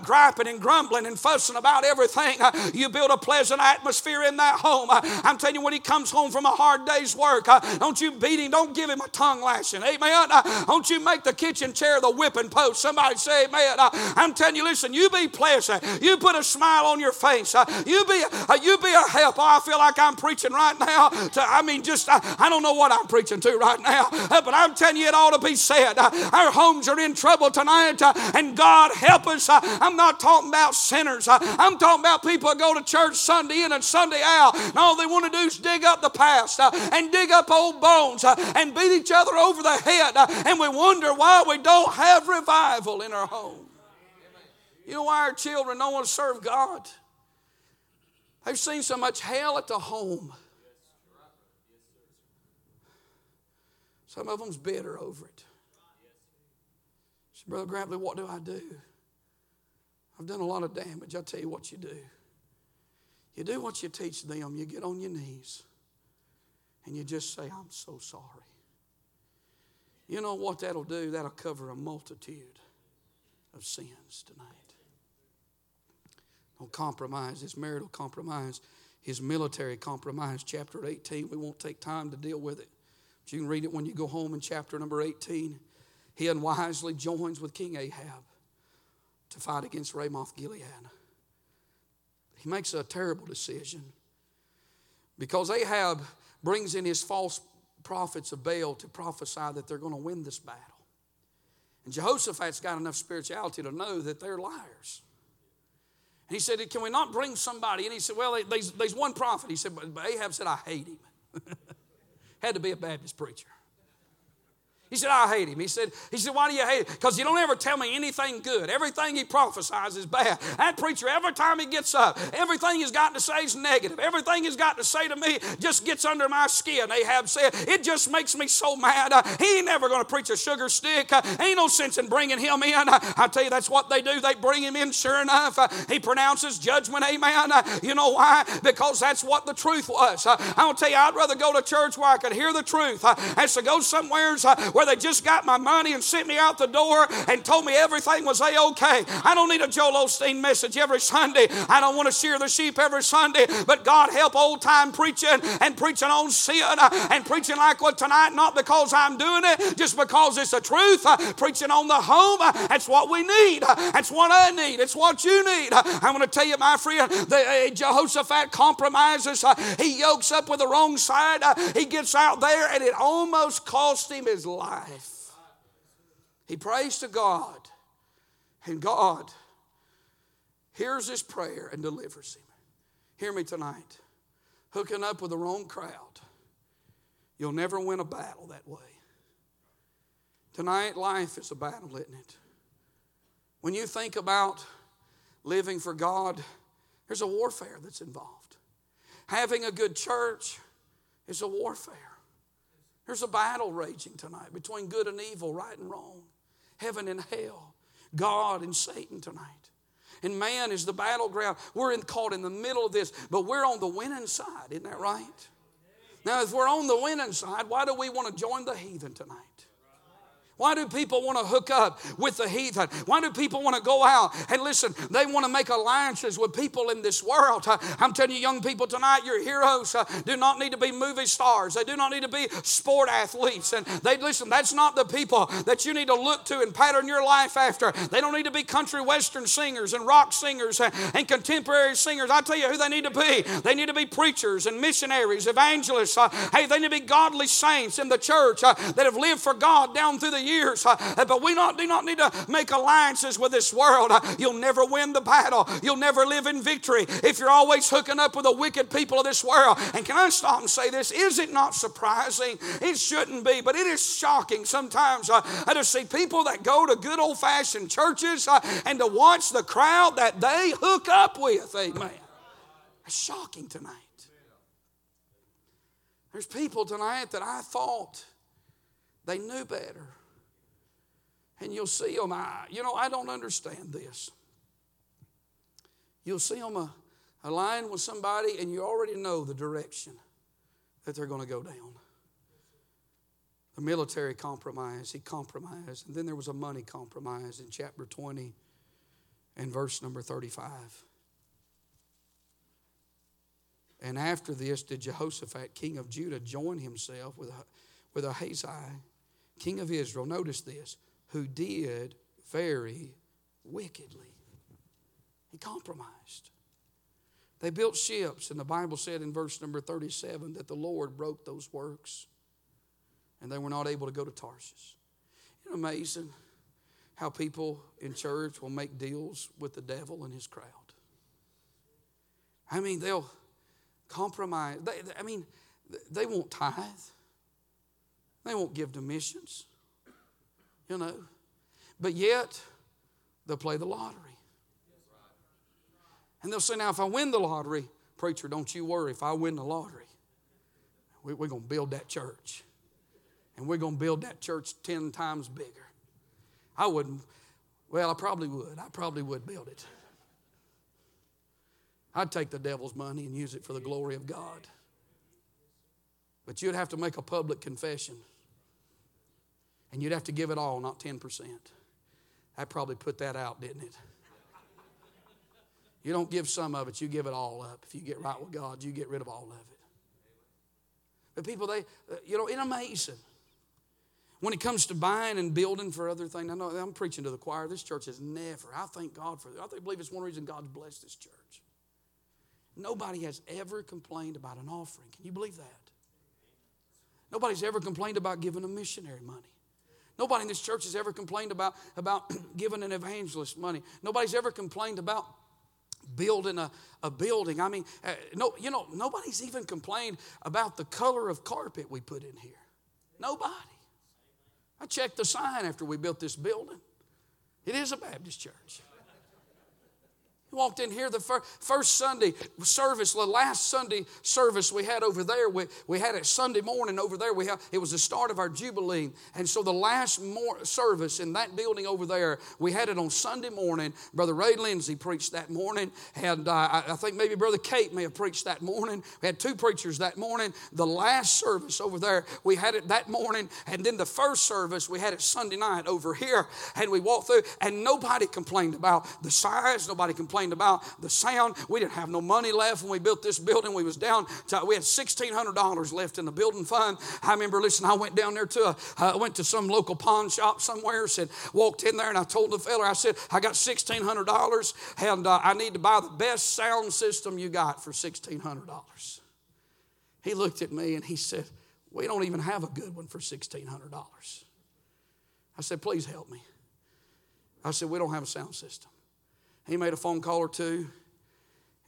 S1: griping and grumbling and fussing about everything. Uh, you build a pleasant atmosphere in that home. Uh, I'm telling you, when he comes home from a hard day's work, uh, don't you beat him, don't give him a tongue lashing. Amen. Don't you make the kitchen chair the whipping post. Somebody say, Amen. I'm telling you, listen, you be pleasant. You put a smile on your face. You be, you be a help. Oh, I feel like I'm preaching right now. To, I mean, just, I don't know what I'm preaching to right now, but I'm telling you, it ought to be said. Our homes are in trouble tonight, and God help us. I'm not talking about sinners. I'm talking about people that go to church Sunday in and Sunday out. And all they want to do is dig up the past uh, and dig up old bones uh, and beat each other over the head. Uh, and we wonder why we don't have revival in our home. You know why our children don't want to serve God? They've seen so much hell at the home. Some of them's bitter over it. Brother Grampley, what do I do? I've done a lot of damage. I'll tell you what you do. You do what you teach them. You get on your knees and you just say, I'm so sorry. You know what that'll do? That'll cover a multitude of sins tonight. Don't compromise his marital compromise, his military compromise, chapter 18. We won't take time to deal with it. But you can read it when you go home in chapter number 18. He unwisely joins with King Ahab to fight against Ramoth Gilead. He makes a terrible decision because Ahab brings in his false prophets of Baal to prophesy that they're going to win this battle. And Jehoshaphat's got enough spirituality to know that they're liars. And he said, Can we not bring somebody? And he said, Well, there's, there's one prophet. He said, But Ahab said, I hate him. Had to be a Baptist preacher. He said, I hate him. He said, he said, why do you hate him? Because you don't ever tell me anything good. Everything he prophesies is bad. That preacher, every time he gets up, everything he's got to say is negative. Everything he's got to say to me just gets under my skin. Ahab said, it just makes me so mad. Uh, he ain't never going to preach a sugar stick. Uh, ain't no sense in bringing him in. Uh, I tell you, that's what they do. They bring him in, sure enough. Uh, he pronounces judgment, amen. Uh, you know why? Because that's what the truth was. Uh, to tell you, I'd rather go to church where I could hear the truth as to go somewhere where they just got my money and sent me out the door and told me everything was a okay. I don't need a Joel Osteen message every Sunday. I don't want to shear the sheep every Sunday. But God help old time preaching and preaching on sin uh, and preaching like what tonight, not because I'm doing it, just because it's the truth. Uh, preaching on the home, uh, that's what we need. That's what I need. It's what you need. I'm going to tell you, my friend, the, Jehoshaphat compromises. He yokes up with the wrong side. He gets out there and it almost cost him his life. He prays to God, and God hears his prayer and delivers him. Hear me tonight. Hooking up with the wrong crowd, you'll never win a battle that way. Tonight, life is a battle, isn't it? When you think about living for God, there's a warfare that's involved. Having a good church is a warfare. There's a battle raging tonight between good and evil, right and wrong heaven and hell, God and Satan tonight. And man is the battleground. We're in, caught in the middle of this, but we're on the winning side, isn't that right? Now, if we're on the winning side, why do we want to join the heathen tonight? Why do people want to hook up with the heathen? Why do people want to go out and listen? They want to make alliances with people in this world. I'm telling you, young people tonight, your heroes do not need to be movie stars. They do not need to be sport athletes. And they listen, that's not the people that you need to look to and pattern your life after. They don't need to be country western singers and rock singers and, and contemporary singers. I tell you who they need to be. They need to be preachers and missionaries, evangelists. Hey, they need to be godly saints in the church that have lived for God down through the years. Uh, but we not, do not need to make alliances with this world. Uh, you'll never win the battle. You'll never live in victory if you're always hooking up with the wicked people of this world. And can I stop and say this? Is it not surprising? It shouldn't be, but it is shocking sometimes uh, to see people that go to good old fashioned churches uh, and to watch the crowd that they hook up with. Amen. It's shocking tonight. There's people tonight that I thought they knew better. And you'll see them. I, you know, I don't understand this. You'll see them a, uh, a line with somebody, and you already know the direction that they're going to go down. The military compromise, he compromised. And then there was a money compromise in chapter 20 and verse number 35. And after this, did Jehoshaphat, king of Judah, join himself with, with Ahaziah, king of Israel? Notice this, who did very wickedly. He compromised. They built ships, and the Bible said in verse number 37 that the Lord broke those works, and they were not able to go to Tarshish. Isn't it amazing how people in church will make deals with the devil and his crowd? I mean, they'll compromise. They, I mean, they won't tithe. They won't give to missions, you know. But yet, they'll play the lottery. And they'll say, now, if I win the lottery, preacher, don't you worry. If I win the lottery, we, we're going to build that church. And we're going to build that church 10 times bigger. I wouldn't, well, I probably would. I probably would build it. I'd take the devil's money and use it for the glory of God. But you'd have to make a public confession. And you'd have to give it all, not 10%. I probably put that out, didn't it? You don't give some of it, you give it all up. If you get right with God, you get rid of all of it. But people, they, you know, it's amazing. When it comes to buying and building for other things, I know I'm preaching to the choir. This church has never, I thank God for it. I believe it's one reason God's blessed this church. Nobody has ever complained about an offering. Can you believe that? Nobody's ever complained about giving a missionary money. Nobody in this church has ever complained about, about giving an evangelist money. Nobody's ever complained about building a, a building. I mean, uh, no, you know, nobody's even complained about the color of carpet we put in here. Nobody. I checked the sign after we built this building. It is a Baptist church walked in here the first, first Sunday service, the last Sunday service we had over there. We, we had it Sunday morning over there. We have, it was the start of our Jubilee. And so the last more service in that building over there, we had it on Sunday morning. Brother Ray Lindsay preached that morning. And uh, I, I think maybe Brother Kate may have preached that morning. We had two preachers that morning. The last service over there, we had it that morning. And then the first service, we had it Sunday night over here. And we walked through, and nobody complained about the size. Nobody complained complained about the sound. We didn't have no money left when we built this building. We was down to, we had $1,600 left in the building fund. I remember, listen, I went down there to a, I went to some local pawn shop somewhere, said, walked in there and I told the fella, I said, I got $1,600 and uh, I need to buy the best sound system you got for $1,600. He looked at me and he said, we don't even have a good one for $1,600. I said, please help me. I said, we don't have a sound system. He made a phone call or two,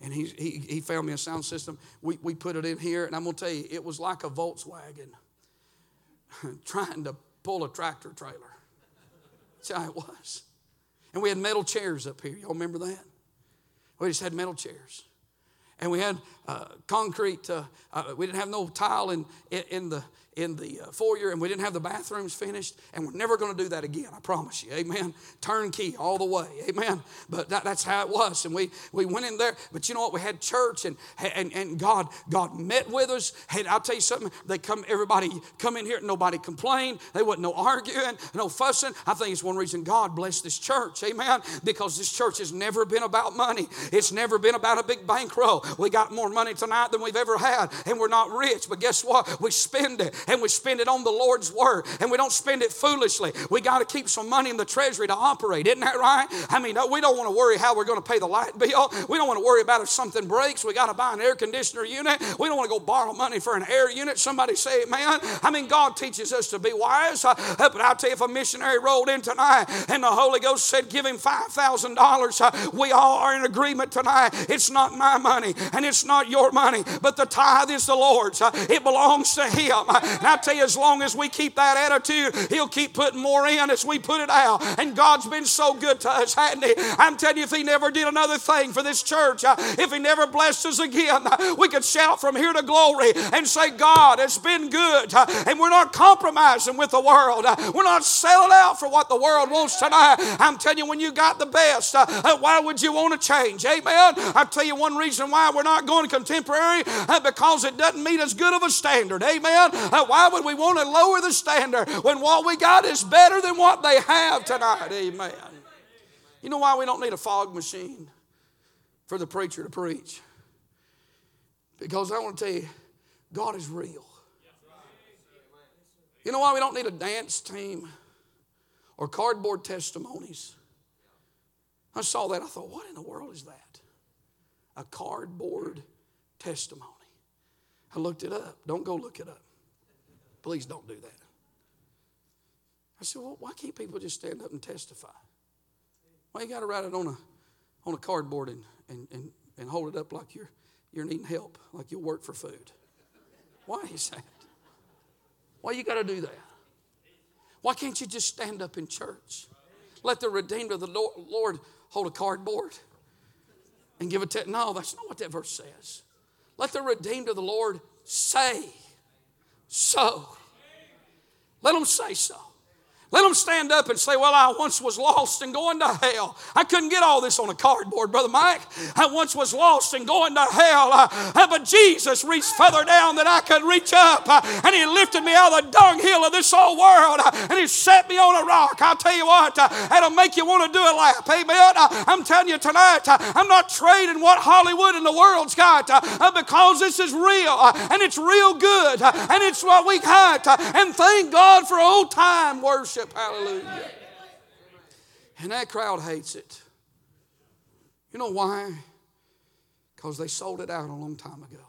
S1: and he, he, he found me a sound system. We, we put it in here, and I'm going to tell you, it was like a Volkswagen trying to pull a tractor trailer. That's how it was. And we had metal chairs up here. Y'all remember that? We just had metal chairs. And we had uh, concrete, uh, uh, we didn't have no tile in, in, in, the, in the uh, foyer and we didn't have the bathrooms finished, and we're never going to do that again. I promise you. Amen. Turnkey all the way. Amen. But that, that's how it was, and we we went in there. But you know what? We had church, and and and God God met with us. And I'll tell you something. They come. Everybody come in here. Nobody complained. They wasn't no arguing, no fussing. I think it's one reason God blessed this church. Amen. Because this church has never been about money. It's never been about a big bankroll. We got more money tonight than we've ever had, and we're not rich. But guess what? We spend it, and we spend it on the Lord's word, and we don't spend it foolishly. We got to keep some money in the treasury to operate. Isn't that right? I mean, we don't want to worry how we're going to pay the light bill. We don't want to worry about if something breaks. We got to buy an air conditioner unit. We don't want to go borrow money for an air unit. Somebody say, man. I mean, God teaches us to be wise. Uh, but I'll tell you, if a missionary rolled in tonight and the Holy Ghost said, give him $5,000, uh, we all are in agreement tonight. It's not my money and it's not your money, but the tithe is the Lord's. Uh, it belongs to Him. And I tell you, as long as we keep that attitude, He'll keep putting more in as we put it out. And God's been so good to us, hasn't He? I'm telling you, if He never did another thing for this church, uh, if He never blessed us again, uh, we could shout from here to glory and say, God, it's been good. Uh, and we're not compromising with the world. We're not selling out for what the world wants tonight. I'm telling you, when you got the best, why would you want to change? Amen. I'll tell you one reason why we're not going contemporary because it doesn't meet as good of a standard. Amen. Why would we want to lower the standard when what we got is better than what they have tonight? Amen. You know why we don't need a fog machine for the preacher to preach? Because I want to tell you, God is real. You know why we don't need a dance team or cardboard testimonies? I saw that. I thought, what in the world is that? A cardboard testimony. I looked it up. Don't go look it up. Please don't do that. I said, well, why can't people just stand up and testify? Why you got to write it on a, on a cardboard and, and, and, and hold it up like you're, you're needing help, like you'll work for food? Why is that? Why you got to do that? Why can't you just stand up in church? Let the redeemed of the Lord hold a cardboard and give a te- no that's not what that verse says let the redeemed of the lord say so let them say so let them stand up and say, Well, I once was lost and going to hell. I couldn't get all this on a cardboard, Brother Mike. I once was lost and going to hell. Uh, but Jesus reached further down than I could reach up. And He lifted me out of the dunghill of this old world. And He set me on a rock. I'll tell you what, that'll make you want to do a lap. Amen. I'm telling you tonight, I'm not trading what Hollywood and the world's got because this is real and it's real good and it's what we got. and thank God for old time worship worship. Hallelujah. And that crowd hates it. You know why? Because they sold it out a long time ago.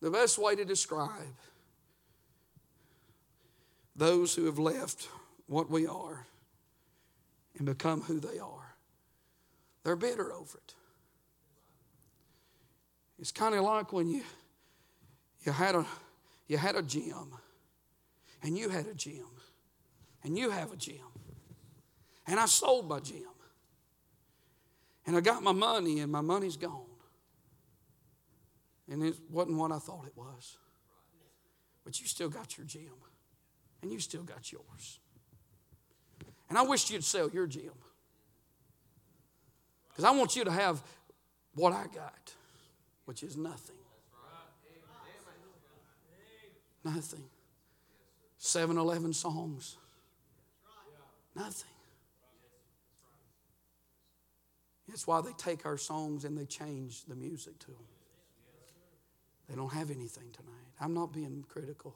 S1: The best way to describe those who have left what we are and become who they are, they're bitter over it. It's kind of like when you you had a you had a gym and you had a gym, and you have a gym, and I sold my gym, and I got my money, and my money's gone. And it wasn't what I thought it was. But you still got your gym, and you still got yours. And I wish you'd sell your gym. Because I want you to have what I got, which is nothing. Nothing. 7 11 songs. Nothing. That's why they take our songs and they change the music to them. They don't have anything tonight. I'm not being critical.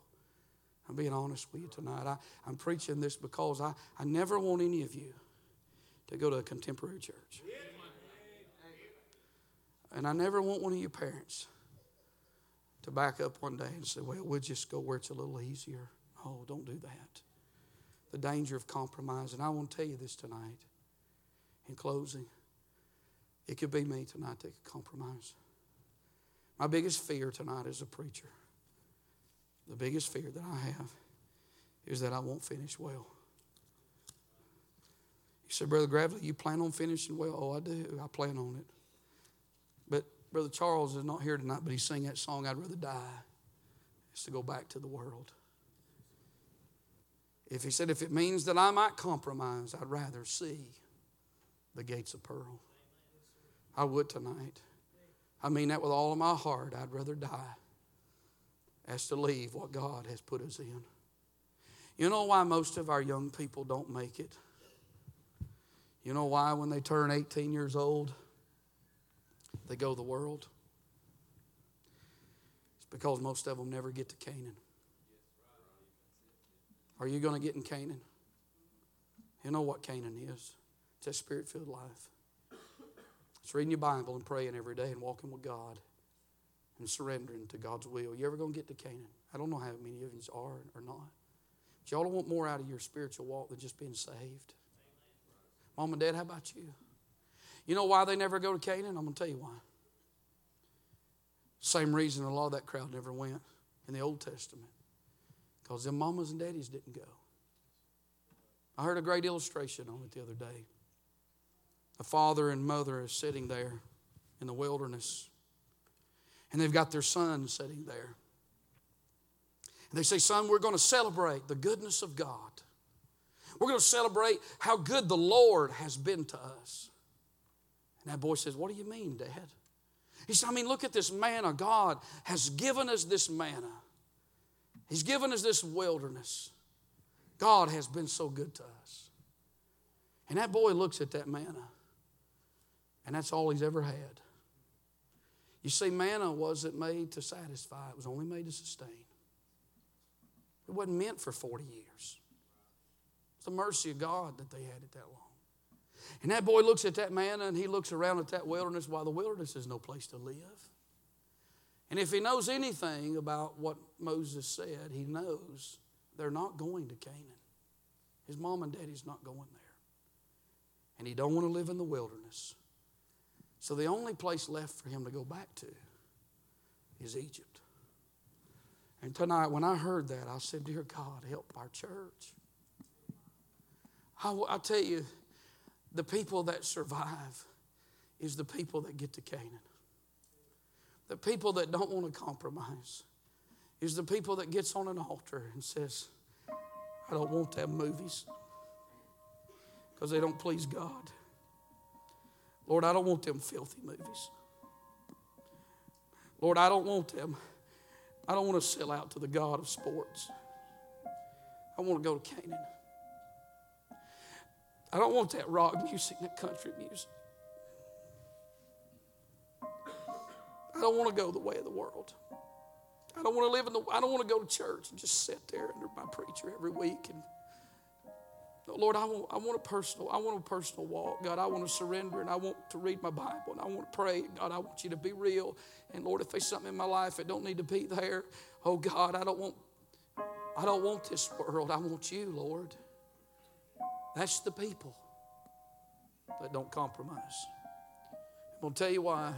S1: I'm being honest with you tonight. I, I'm preaching this because I, I never want any of you to go to a contemporary church. And I never want one of your parents to back up one day and say, well, we'll just go where it's a little easier. Oh, don't do that. The danger of compromise. And I want to tell you this tonight in closing. It could be me tonight that could compromise. My biggest fear tonight as a preacher, the biggest fear that I have is that I won't finish well. You said, Brother Gravely, you plan on finishing well? Oh, I do. I plan on it. But Brother Charles is not here tonight, but he sang that song, I'd Rather Die. to go back to the world. If he said, if it means that I might compromise, I'd rather see the gates of pearl. I would tonight. I mean that with all of my heart. I'd rather die as to leave what God has put us in. You know why most of our young people don't make it? You know why when they turn 18 years old, they go the world? It's because most of them never get to Canaan. Are you going to get in Canaan? You know what Canaan is? It's a spirit filled life. It's reading your Bible and praying every day and walking with God and surrendering to God's will. You ever going to get to Canaan? I don't know how many of you are or not. But y'all want more out of your spiritual walk than just being saved. Mom and Dad, how about you? You know why they never go to Canaan? I'm going to tell you why. Same reason a lot of that crowd never went in the Old Testament. Because them mamas and daddies didn't go. I heard a great illustration on it the other day. A father and mother is sitting there in the wilderness, and they've got their son sitting there. And they say, Son, we're going to celebrate the goodness of God. We're going to celebrate how good the Lord has been to us. And that boy says, What do you mean, Dad? He said, I mean, look at this manna. God has given us this manna. He's given us this wilderness. God has been so good to us. And that boy looks at that manna, and that's all he's ever had. You see, manna wasn't made to satisfy, it was only made to sustain. It wasn't meant for 40 years. It's the mercy of God that they had it that long. And that boy looks at that manna and he looks around at that wilderness while the wilderness is no place to live. And if he knows anything about what Moses said, he knows they're not going to Canaan. His mom and daddy's not going there. And he don't want to live in the wilderness. So the only place left for him to go back to is Egypt. And tonight, when I heard that, I said, Dear God, help our church. I, I tell you, the people that survive is the people that get to Canaan. The people that don't want to compromise is the people that gets on an altar and says, I don't want them movies because they don't please God. Lord, I don't want them filthy movies. Lord, I don't want them. I don't want to sell out to the God of sports. I want to go to Canaan. I don't want that rock music, that country music. Don't want to go the way of the world. I don't want to live in the I don't want to go to church and just sit there under my preacher every week and no, Lord, I want, I want a personal, I want a personal walk. God, I want to surrender and I want to read my Bible and I want to pray. God, I want you to be real. And Lord, if there's something in my life that don't need to be there, oh God, I don't want I don't want this world. I want you, Lord. That's the people that don't compromise. I'm going to tell you why.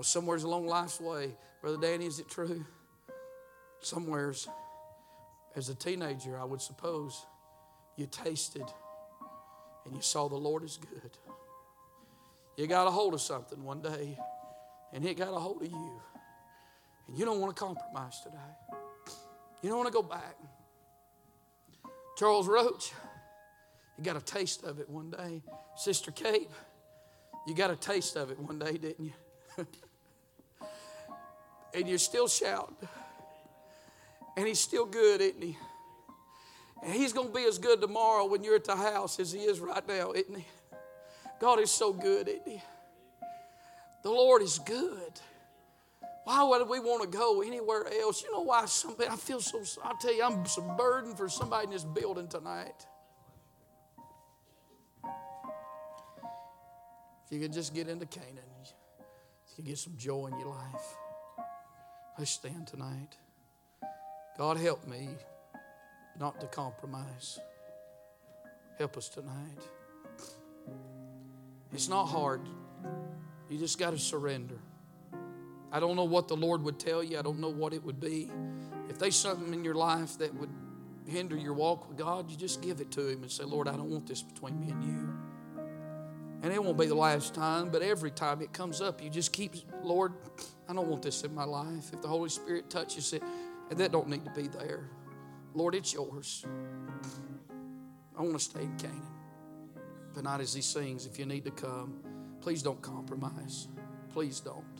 S1: Because somewhere's along life's way, Brother Danny, is it true? Somewhere's, as a teenager, I would suppose, you tasted and you saw the Lord is good. You got a hold of something one day, and it got a hold of you. And you don't want to compromise today. You don't want to go back. Charles Roach, you got a taste of it one day. Sister Kate, you got a taste of it one day, didn't you? and you're still shouting. And he's still good, isn't he? And he's going to be as good tomorrow when you're at the house as he is right now, isn't he? God is so good, isn't he? The Lord is good. Why would we want to go anywhere else? You know why? Somebody, I feel so. I tell you, I'm some burden for somebody in this building tonight. If you could just get into Canaan, you could get some joy in your life. Let's stand tonight. God, help me not to compromise. Help us tonight. It's not hard. You just got to surrender. I don't know what the Lord would tell you. I don't know what it would be. If there's something in your life that would hinder your walk with God, you just give it to Him and say, Lord, I don't want this between me and you. And it won't be the last time, but every time it comes up, you just keep, Lord, I don't want this in my life. If the Holy Spirit touches it, and that don't need to be there. Lord, it's yours. I want to stay in Canaan. But not as he sings, if you need to come, please don't compromise. Please don't.